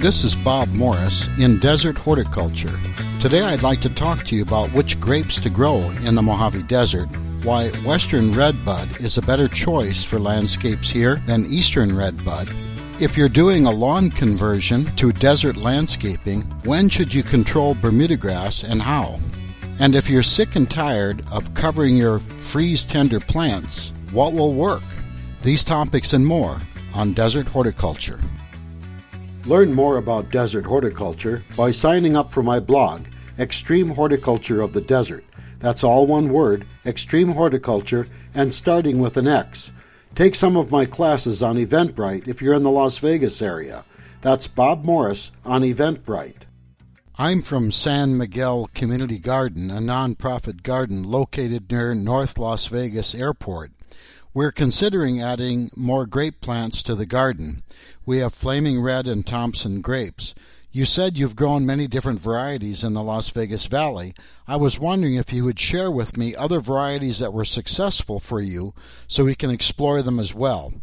This is Bob Morris in Desert Horticulture. Today I'd like to talk to you about which grapes to grow in the Mojave Desert, why Western Redbud is a better choice for landscapes here than Eastern Redbud. If you're doing a lawn conversion to desert landscaping, when should you control Bermuda grass and how? And if you're sick and tired of covering your freeze tender plants, what will work? These topics and more on Desert Horticulture. Learn more about desert horticulture by signing up for my blog, Extreme Horticulture of the Desert. That's all one word, Extreme Horticulture, and starting with an X. Take some of my classes on Eventbrite if you're in the Las Vegas area. That's Bob Morris on Eventbrite. I'm from San Miguel Community Garden, a nonprofit garden located near North Las Vegas Airport. We're considering adding more grape plants to the garden. We have Flaming Red and Thompson grapes. You said you've grown many different varieties in the Las Vegas Valley. I was wondering if you would share with me other varieties that were successful for you so we can explore them as well.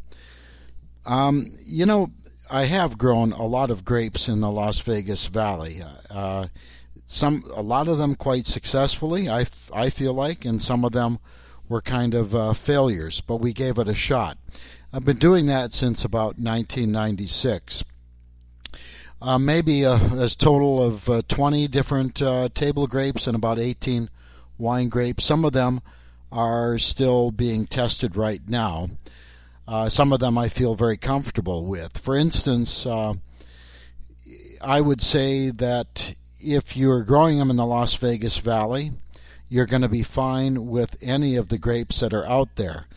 Um, you know, I have grown a lot of grapes in the Las Vegas Valley. Uh, some, a lot of them quite successfully, I, I feel like, and some of them were kind of uh, failures, but we gave it a shot. I've been doing that since about 1996. Uh, maybe a, a, total of uh, 20 different uh, table grapes and about 18 wine grapes. Some of them are still being tested right now. Uh, some of them I feel very comfortable with. For instance, uh, I would say that if you're growing them in the Las Vegas Valley, you're going to be fine with any of the grapes that are out there.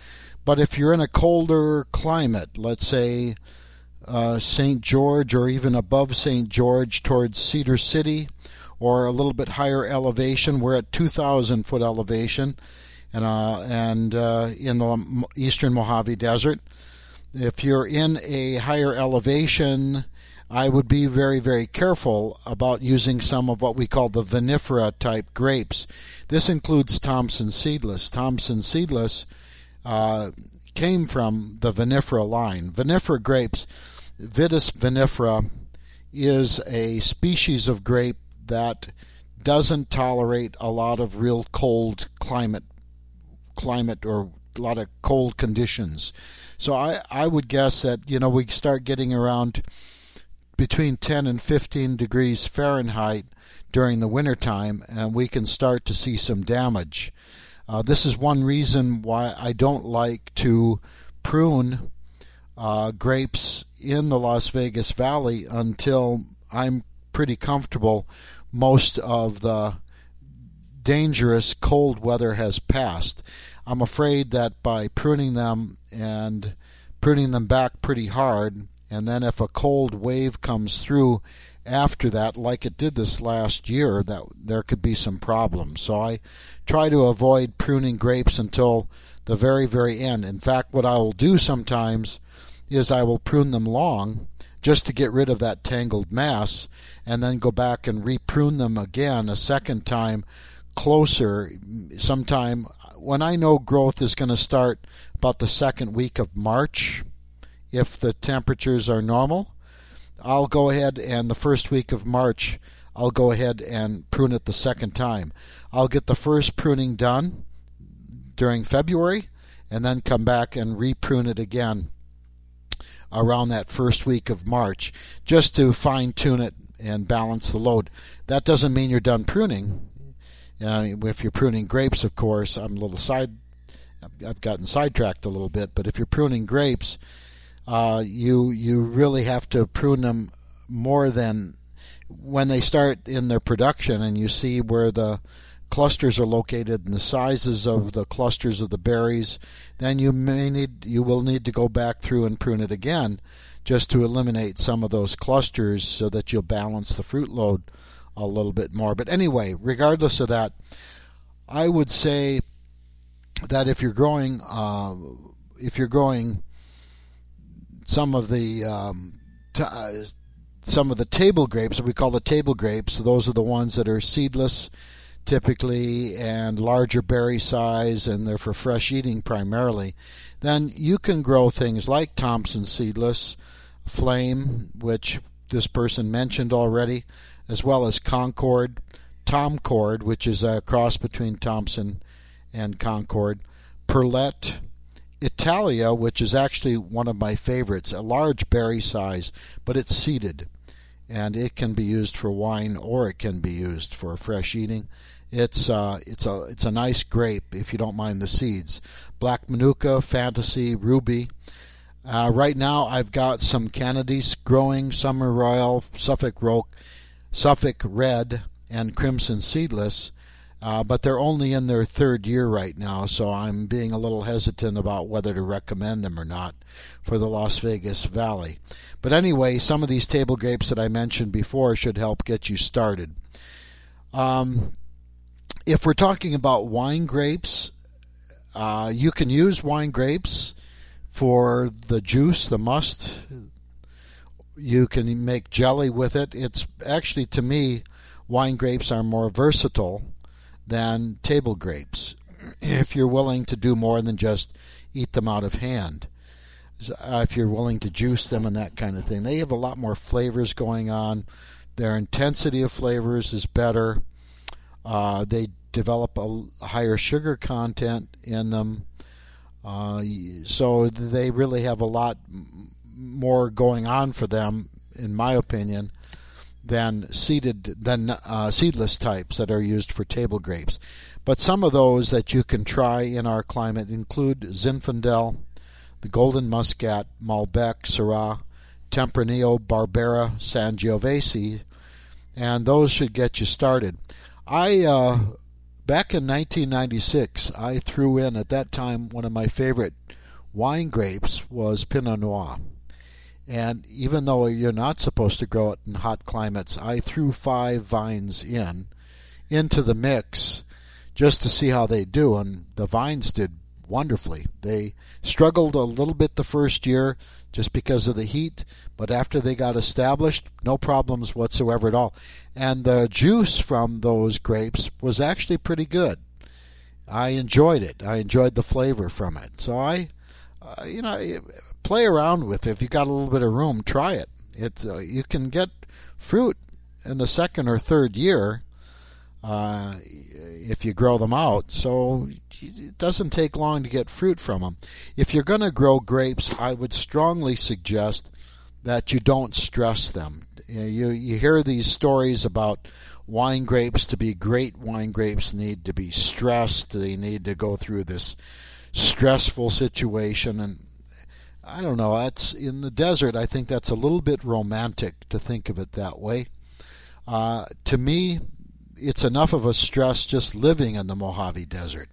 But if you're in a colder climate, let's say uh, St. George or even above St. George towards Cedar City or a little bit higher elevation, we're at 2,000 foot elevation and, uh, and uh, in the eastern Mojave Desert. If you're in a higher elevation, I would be very, very careful about using some of what we call the vinifera type grapes. This includes Thompson seedless. Thompson seedless uh, came from the vinifera line. Vinifera grapes, Vitis vinifera, is a species of grape that doesn't tolerate a lot of real cold climate climate or a lot of cold conditions. So I, I would guess that you know we start getting around between 10 and 15 degrees Fahrenheit during the wintertime, and we can start to see some damage. Uh, this is one reason why I don't like to prune uh, grapes in the Las Vegas Valley until I'm pretty comfortable most of the dangerous cold weather has passed. I'm afraid that by pruning them and pruning them back pretty hard, and then if a cold wave comes through after that, like it did this last year, that there could be some problems. So I try to avoid pruning grapes until the very, very end. In fact, what I will do sometimes is I will prune them long just to get rid of that tangled mass and then go back and reprune them again a second time closer sometime when I know growth is going to start about the second week of March if the temperatures are normal. I'll go ahead and the first week of March, I'll go ahead and prune it the second time. I'll get the first pruning done during February and then come back and reprune it again around that first week of March just to fine tune it and balance the load. That doesn't mean you're done pruning. Uh, if you're pruning grapes, of course, I'm a little side. I've gotten sidetracked a little bit, but if you're pruning grapes, uh, you you really have to prune them more than when they start in their production, and you see where the clusters are located and the sizes of the clusters of the berries. Then you may need you will need to go back through and prune it again, just to eliminate some of those clusters, so that you'll balance the fruit load a little bit more. But anyway, regardless of that, I would say that if you're growing, uh, if you're growing some of the um, t- uh, some of the table grapes, we call the table grapes. Those are the ones that are seedless, typically, and larger berry size, and they're for fresh eating primarily. Then you can grow things like Thompson seedless, Flame, which this person mentioned already, as well as Concord, Tomcord, which is a cross between Thompson and Concord, Perlette, Italia, which is actually one of my favorites, a large berry size, but it's seeded, and it can be used for wine or it can be used for fresh eating. It's uh, it's a it's a nice grape if you don't mind the seeds. Black Monukka, Fantasy, Ruby. Uh, right now, I've got some Canadice growing, Summer Royal, Suffolk Roke, Suffolk Red, and Crimson Seedless. Uh, but they're only in their third year right now, so I'm being a little hesitant about whether to recommend them or not for the Las Vegas Valley. But anyway, some of these table grapes that I mentioned before should help get you started. Um, if we're talking about wine grapes, uh, you can use wine grapes for the juice, the must. You can make jelly with it. It's actually, to me, wine grapes are more versatile than table grapes if you're willing to do more than just eat them out of hand. Uh, if you're willing to juice them and that kind of thing, they have a lot more flavors going on. Their intensity of flavors is better. Uh, they develop a higher sugar content in them. Uh, so they really have a lot more going on for them, in my opinion, than seeded than uh, seedless types that are used for table grapes. But some of those that you can try in our climate include Zinfandel, the Golden Muscat, Malbec, Syrah, Tempranillo, Barbera, Sangiovese, and those should get you started. I uh, back in 1996, I threw in at that time one of my favorite wine grapes was Pinot Noir. And even though you're not supposed to grow it in hot climates, I threw five vines in into the mix just to see how they do, and the vines did wonderfully. They struggled a little bit the first year just because of the heat, but after they got established, no problems whatsoever at all. And the juice from those grapes was actually pretty good. I enjoyed it. I enjoyed the flavor from it. So I, uh, you know, play around with it. If you got a little bit of room, try it. It uh, you can get fruit in the second or third year uh, if you grow them out. So it doesn't take long to get fruit from them. If you're going to grow grapes, I would strongly suggest that you don't stress them. You you hear these stories about wine grapes to be great wine grapes need to be stressed. They need to go through this stressful situation and I don't know. That's in the desert. I think that's a little bit romantic to think of it that way. Uh, to me, it's enough of a stress just living in the Mojave Desert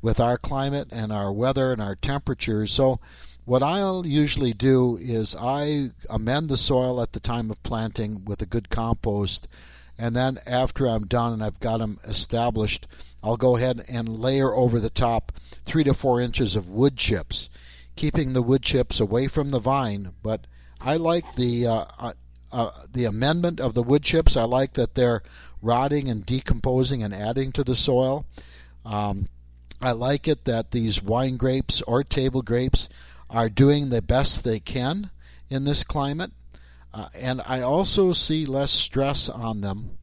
with our climate and our weather and our temperatures. So, what I'll usually do is I amend the soil at the time of planting with a good compost, and then after I'm done and I've got them established, I'll go ahead and layer over the top three to four inches of wood chips keeping the wood chips away from the vine. But I like the uh, uh, uh, the amendment of the wood chips. I like that they're rotting and decomposing and adding to the soil. Um, I like it that these wine grapes or table grapes are doing the best they can in this climate. Uh, and I also see less stress on them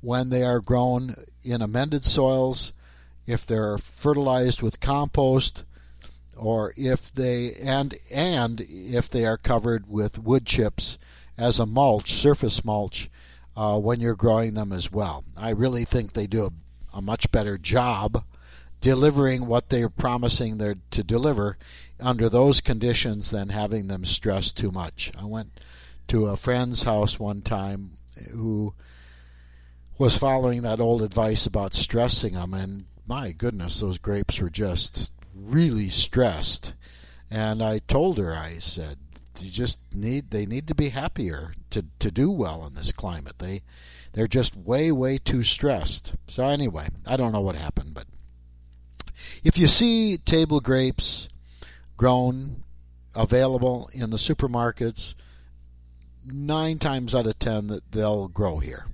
when they are grown in amended soils, if they're fertilized with compost, or if they and and if they are covered with wood chips as a mulch, surface mulch, uh, when you're growing them as well. I really think they do a, a much better job delivering what they're promising they're to deliver under those conditions than having them stressed too much. I went to a friend's house one time who was following that old advice about stressing them, and my goodness, those grapes were just really stressed. And I told her, I said, you just need they need to be happier to, to do well in this climate. They they're just way, way too stressed. So anyway, I don't know what happened, but if you see table grapes grown available in the supermarkets, nine times out of ten that they'll grow here.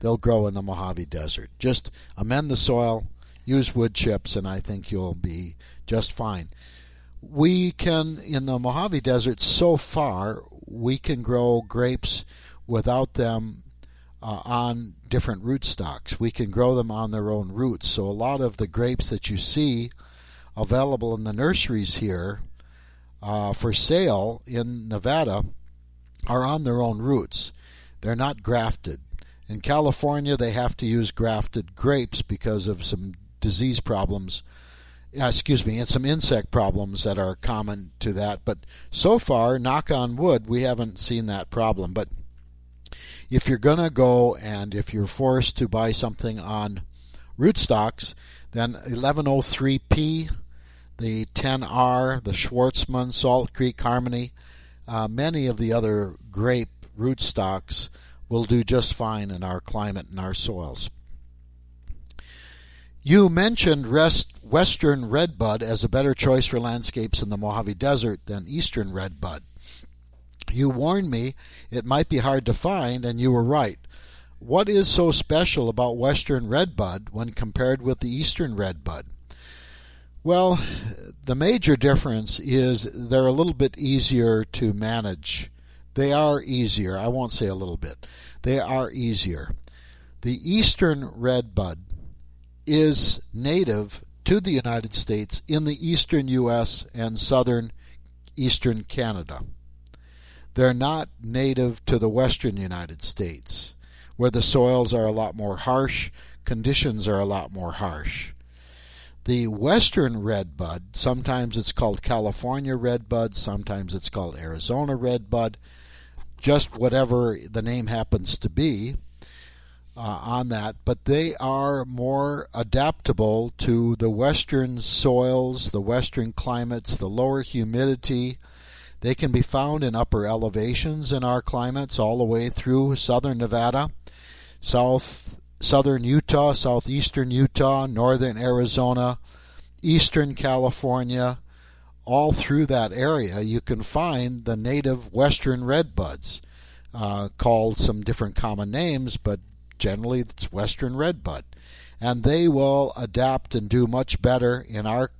They'll grow in the Mojave Desert. Just amend the soil, use wood chips, and I think you'll be just fine. We can, in the Mojave Desert, so far, we can grow grapes without them uh, on different rootstocks. We can grow them on their own roots. So a lot of the grapes that you see available in the nurseries here uh, for sale in Nevada are on their own roots. They're not grafted. In California, they have to use grafted grapes because of some disease problems. Uh, excuse me, and some insect problems that are common to that. But so far, knock on wood, we haven't seen that problem. But if you're going to go and if you're forced to buy something on rootstocks, then 1103P, the 10R, the Schwarzmann, Salt Creek Harmony, uh, many of the other grape rootstocks will do just fine in our climate and our soils. You mentioned rest, western redbud as a better choice for landscapes in the Mojave Desert than eastern redbud. You warned me it might be hard to find, and you were right. What is so special about western redbud when compared with the eastern redbud? Well, the major difference is they're a little bit easier to manage they are easier. I won't say a little bit. They are easier. The eastern redbud is native to the United States in the eastern U.S. and southern eastern Canada. They're not native to the western United States, where the soils are a lot more harsh, conditions are a lot more harsh. The western redbud, sometimes it's called California redbud, sometimes it's called Arizona redbud, just whatever the name happens to be uh, on that, but they are more adaptable to the western soils, the western climates, the lower humidity. They can be found in upper elevations in our climates all the way through southern Nevada, south southern Utah, southeastern Utah, northern Arizona, eastern California, all through that area, you can find the native western redbuds, uh, called some different common names, but generally it's western redbud. And they will adapt and do much better in our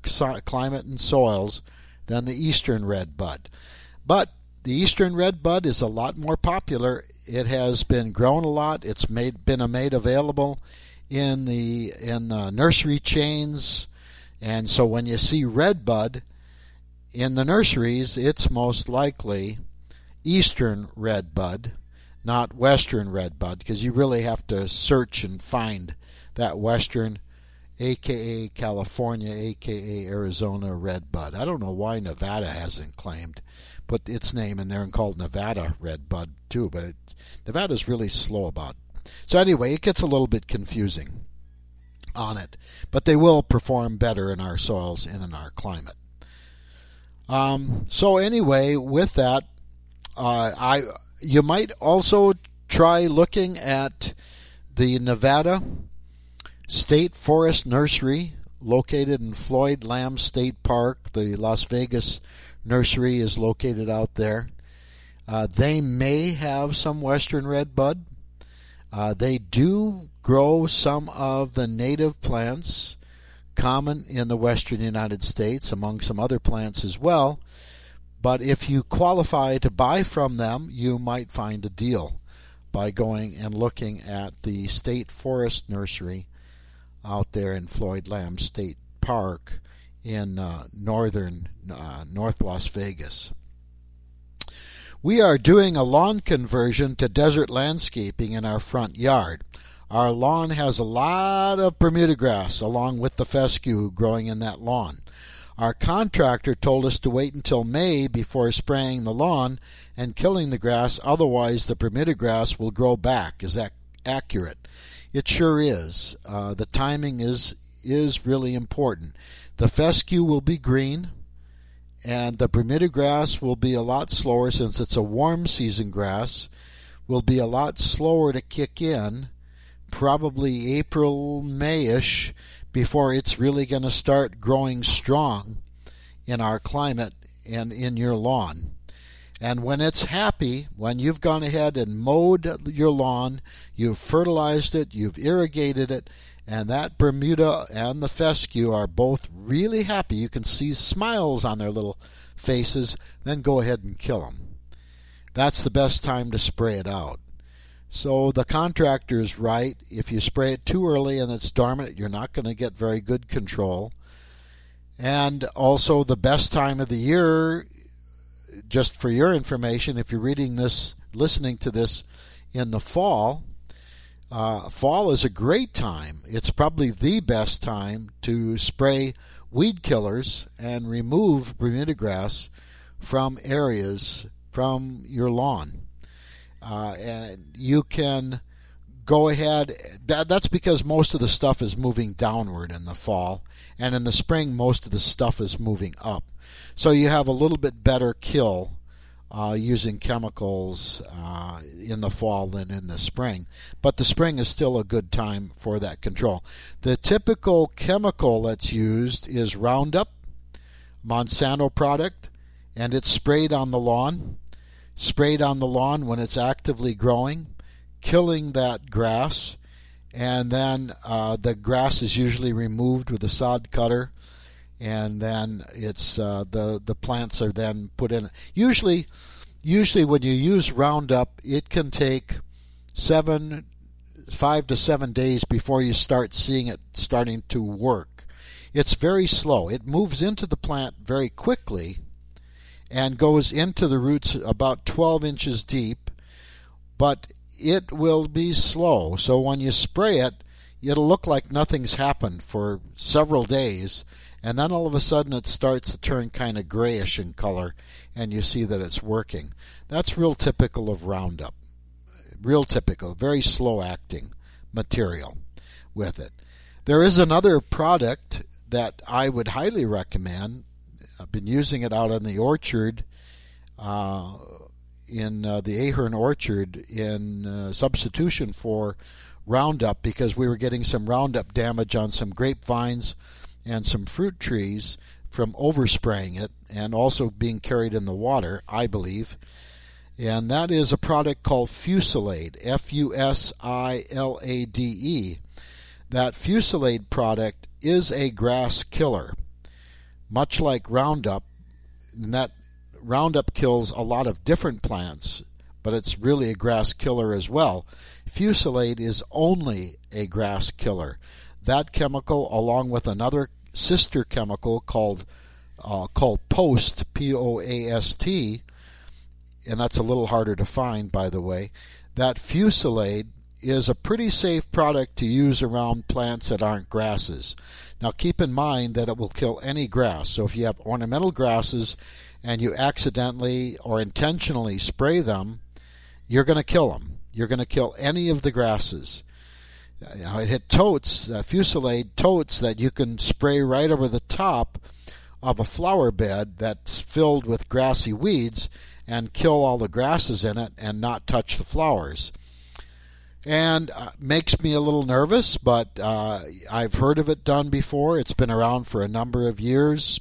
climate and soils than the eastern redbud. But the eastern redbud is a lot more popular. It has been grown a lot. It's made been made available in the in the nursery chains, and so when you see redbud, in the nurseries, it's most likely eastern red bud, not western red bud, because you really have to search and find that western, aka California, aka Arizona red bud. I don't know why Nevada hasn't claimed, put its name in there and called Nevada red bud too, but it, Nevada's really slow about. It. So anyway, it gets a little bit confusing on it, but they will perform better in our soils and in our climate. Um, so anyway, with that, uh, I you might also try looking at the Nevada State Forest Nursery located in Floyd Lamb State Park. The Las Vegas nursery is located out there. Uh, they may have some western red bud. Uh, they do grow some of the native plants common in the western United States, among some other plants as well. But if you qualify to buy from them, you might find a deal by going and looking at the State Forest Nursery out there in Floyd Lamb State Park in uh, northern uh, North Las Vegas. We are doing a lawn conversion to desert landscaping in our front yard. Our lawn has a lot of Bermuda grass along with the fescue growing in that lawn. Our contractor told us to wait until May before spraying the lawn and killing the grass, otherwise, the Bermuda grass will grow back. Is that accurate? It sure is. Uh, the timing is is really important. The fescue will be green, and the Bermuda grass will be a lot slower since it's a warm season grass. Will be a lot slower to kick in probably April, Mayish before it's really going to start growing strong in our climate and in your lawn. And when it's happy, when you've gone ahead and mowed your lawn, you've fertilized it, you've irrigated it, and that Bermuda and the fescue are both really happy. You can see smiles on their little faces, then go ahead and kill them. That's the best time to spray it out. So the contractor is right. If you spray it too early and it's dormant, you're not going to get very good control. And also, the best time of the year, just for your information, if you're reading this, listening to this in the fall, uh, fall is a great time. It's probably the best time to spray weed killers and remove Bermuda grass from areas from your lawn. Uh, and you can go ahead. That, that's because most of the stuff is moving downward in the fall, and in the spring, most of the stuff is moving up. So you have a little bit better kill uh, using chemicals uh, in the fall than in the spring. But the spring is still a good time for that control. The typical chemical that's used is Roundup, Monsanto product, and it's sprayed on the lawn. Sprayed on the lawn when it's actively growing, killing that grass, and then uh, the grass is usually removed with a sod cutter and then it's uh, the the plants are then put in. Usually, usually when you use Roundup, it can take seven, five to seven days before you start seeing it starting to work. It's very slow. It moves into the plant very quickly and goes into the roots about 12 inches deep, but it will be slow. So when you spray it, it'll look like nothing's happened for several days and then all of a sudden it starts to turn kind of grayish in color and you see that it's working. That's real typical of Roundup. Real typical, very slow acting material with it. There is another product that I would highly recommend. I've been using it out in the orchard, uh, in uh, the Ahern orchard, in uh, substitution for Roundup because we were getting some Roundup damage on some grapevines and some fruit trees from overspraying it and also being carried in the water, I believe. And that is a product called Fusilade, F U S I L A D E. That Fusilade product is a grass killer, much like Roundup. And that Roundup kills a lot of different plants, but it's really a grass killer as well. Fusilade is only a grass killer. That chemical, along with another sister chemical called uh, called Poast, P O A S T, and that's a little harder to find, by the way. That Fusilade is a pretty safe product to use around plants that aren't grasses. Now, keep in mind that it will kill any grass. So, if you have ornamental grasses and you accidentally or intentionally spray them, you're going to kill them. You're going to kill any of the grasses. Uh, it hit totes, uh, Fusilade totes that you can spray right over the top of a flower bed that's filled with grassy weeds and kill all the grasses in it and not touch the flowers. And uh, makes me a little nervous, but uh, I've heard of it done before. It's been around for a number of years,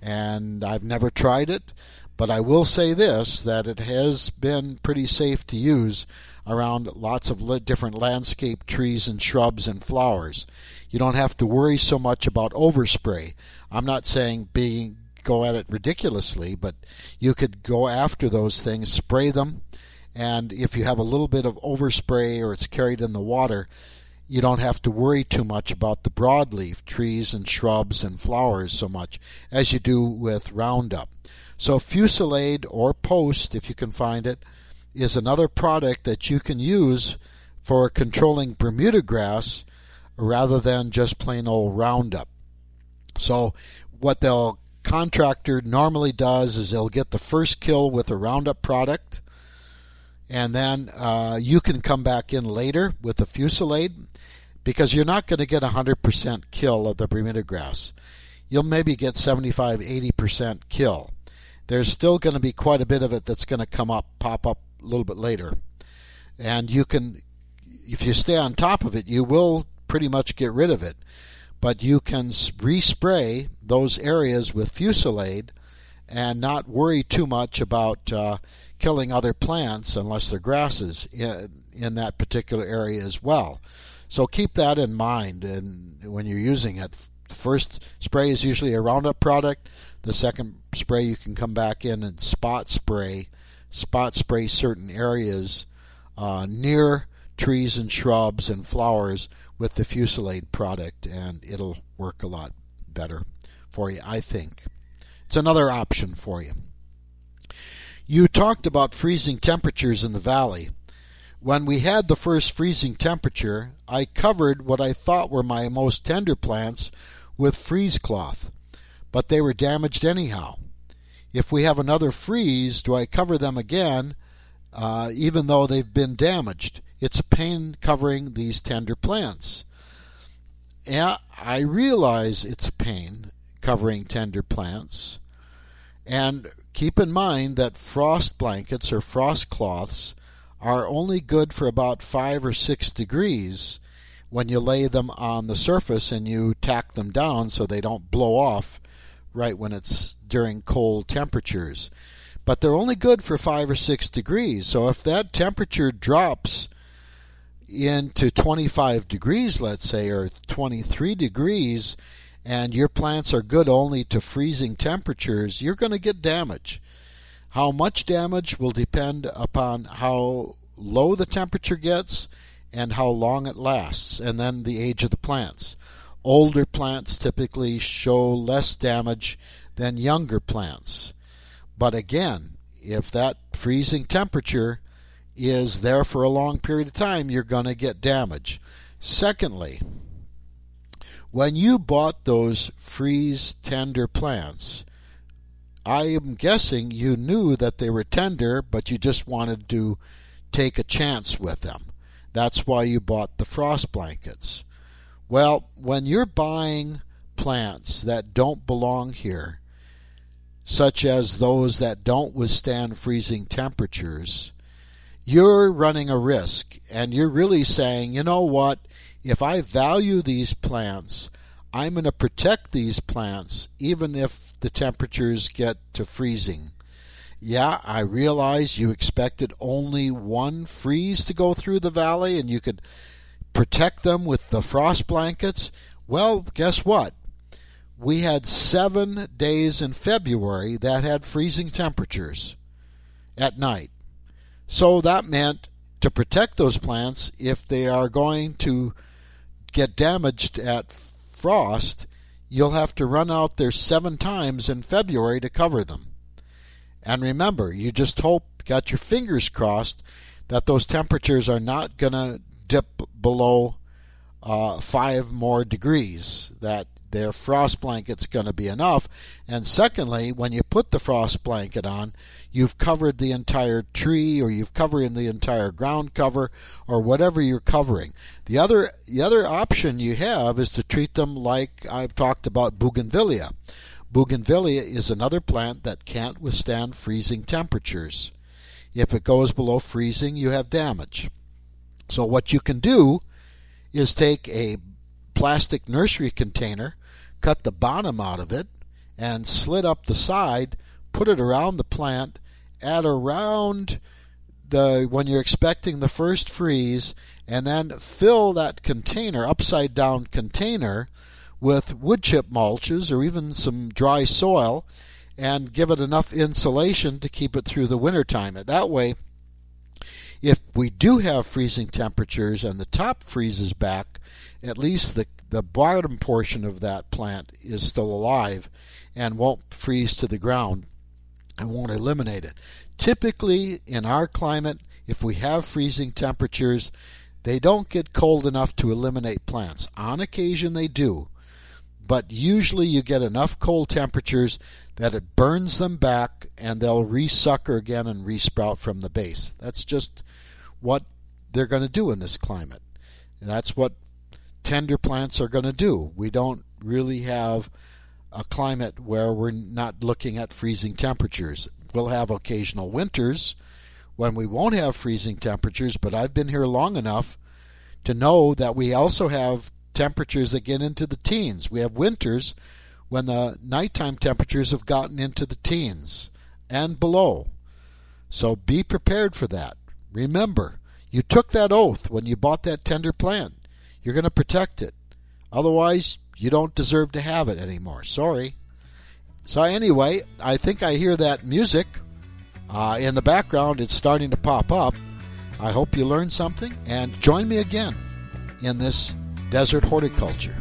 and I've never tried it. But I will say this that it has been pretty safe to use around lots of different landscape trees and shrubs and flowers. You don't have to worry so much about overspray. I'm not saying being go at it ridiculously, but you could go after those things, spray them, and if you have a little bit of overspray or it's carried in the water, you don't have to worry too much about the broadleaf trees and shrubs and flowers so much as you do with Roundup. So Fusilade or Poast, if you can find it, is another product that you can use for controlling Bermuda grass rather than just plain old Roundup. So, what the contractor normally does is they'll get the first kill with a Roundup product, and then uh, you can come back in later with a Fusilade because you're not going to get 100% kill of the Bermuda grass. You'll maybe get 75 80% kill. There's still going to be quite a bit of it that's going to come up, pop up a little bit later. And you can, if you stay on top of it, you will pretty much get rid of it. But you can respray those areas with Fusilade and not worry too much about uh, killing other plants unless they're grasses in, in that particular area as well. So keep that in mind and when you're using it. The first spray is usually a Roundup product. The second spray you can come back in and spot spray spot spray certain areas uh, near trees and shrubs and flowers with the Fusilade product, and it'll work a lot better for you, I think. It's another option for you. You talked about freezing temperatures in the valley. When we had the first freezing temperature, I covered what I thought were my most tender plants with freeze cloth, but they were damaged anyhow. If we have another freeze, do I cover them again, uh, even though they've been damaged? It's a pain covering these tender plants. Yeah, I realize it's a pain covering tender plants. And keep in mind that frost blankets or frost cloths are only good for about 5 or 6 degrees when you lay them on the surface and you tack them down so they don't blow off right when it's during cold temperatures. But they're only good for 5 or 6 degrees. So if that temperature drops into 25 degrees, let's say, or 23 degrees, and your plants are good only to freezing temperatures, you're going to get damage. How much damage will depend upon how low the temperature gets and how long it lasts, and then the age of the plants. Older plants typically show less damage than younger plants. But again, if that freezing temperature is there for a long period of time, you're going to get damage. Secondly, when you bought those freeze tender plants, I am guessing you knew that they were tender, but you just wanted to take a chance with them. That's why you bought the frost blankets. Well, when you're buying plants that don't belong here, such as those that don't withstand freezing temperatures, you're running a risk and you're really saying, you know what, if I value these plants, I'm going to protect these plants even if the temperatures get to freezing. Yeah, I realize you expected only one freeze to go through the valley and you could protect them with the frost blankets. Well, guess what? We had seven days in February that had freezing temperatures at night. So that meant to protect those plants, if they are going to get damaged at frost, you'll have to run out there seven times in February to cover them. And remember, you just hope, got your fingers crossed, that those temperatures are not going to dip below uh, five more degrees. That their frost blanket's going to be enough. And secondly, when you put the frost blanket on, you've covered the entire tree or you've covered the entire ground cover or whatever you're covering. The other the other option you have is to treat them like I've talked about bougainvillea. Bougainvillea is another plant that can't withstand freezing temperatures. If it goes below freezing, you have damage. So what you can do is take a plastic nursery container cut the bottom out of it and slit up the side, put it around the plant, at around the when you're expecting the first freeze, and then fill that container, upside down container, with wood chip mulches or even some dry soil and give it enough insulation to keep it through the winter time. That way, if we do have freezing temperatures and the top freezes back, at least the the bottom portion of that plant is still alive and won't freeze to the ground and won't eliminate it. Typically, in our climate, if we have freezing temperatures, they don't get cold enough to eliminate plants. On occasion, they do, but usually you get enough cold temperatures that it burns them back and they'll resucker again and resprout from the base. That's just what they're going to do in this climate. And that's what tender plants are going to do. We don't really have a climate where we're not looking at freezing temperatures. We'll have occasional winters when we won't have freezing temperatures, but I've been here long enough to know that we also have temperatures that get into the teens. We have winters when the nighttime temperatures have gotten into the teens and below. So be prepared for that. Remember, you took that oath when you bought that tender plant. You're going to protect it. Otherwise, you don't deserve to have it anymore. Sorry. So, anyway, I think I hear that music uh, in the background. It's starting to pop up. I hope you learned something and join me again in this desert horticulture.